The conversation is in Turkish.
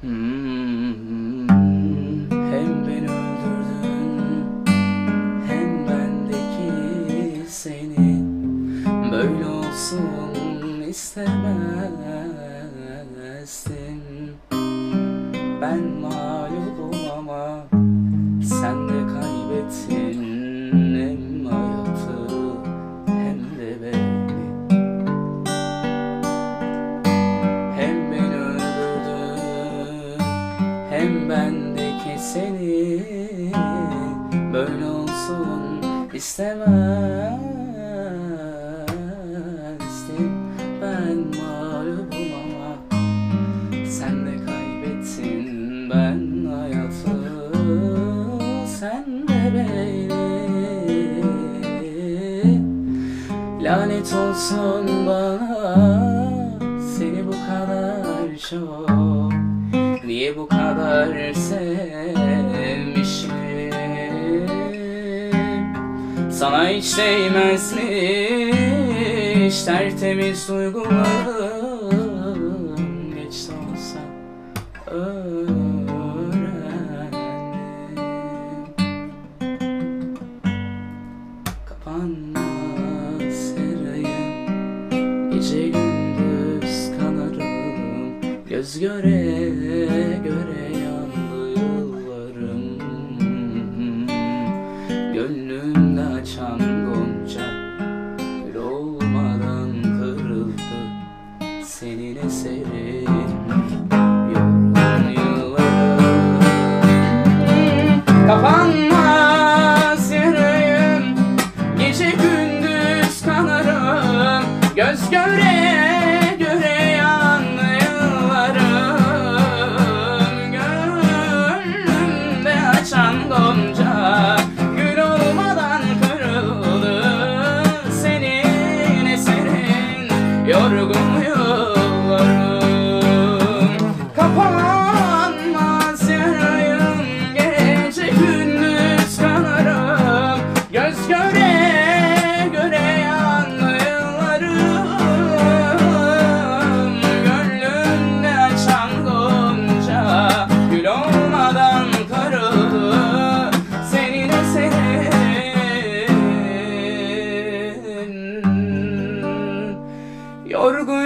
Hmm. Hem beni öldürdün hem bendeki seni. Böyle olsun istemezdim Ben mağlubum ama sen de kaybettin. İstemezdim Ben mağlubum ama sen de kaybettin Ben hayatı. Sen de beni. Lanet olsun bana Seni bu kadar çok. Niye bu kadar sevmişim Sana hiç değmezmiş Tertemiz duygularım Geç de olsa öğrendim. Kapanmaz her ayım Gece gündüz kanarım Göz göre göre yandı yıllarım. Gönlümde açan gonca Gül olmadan kırıldı Senin eserin Yorgun yıllarım. Kapanmaz yarayım Gece gündüz kanarım. Göz göre eserin Yorgun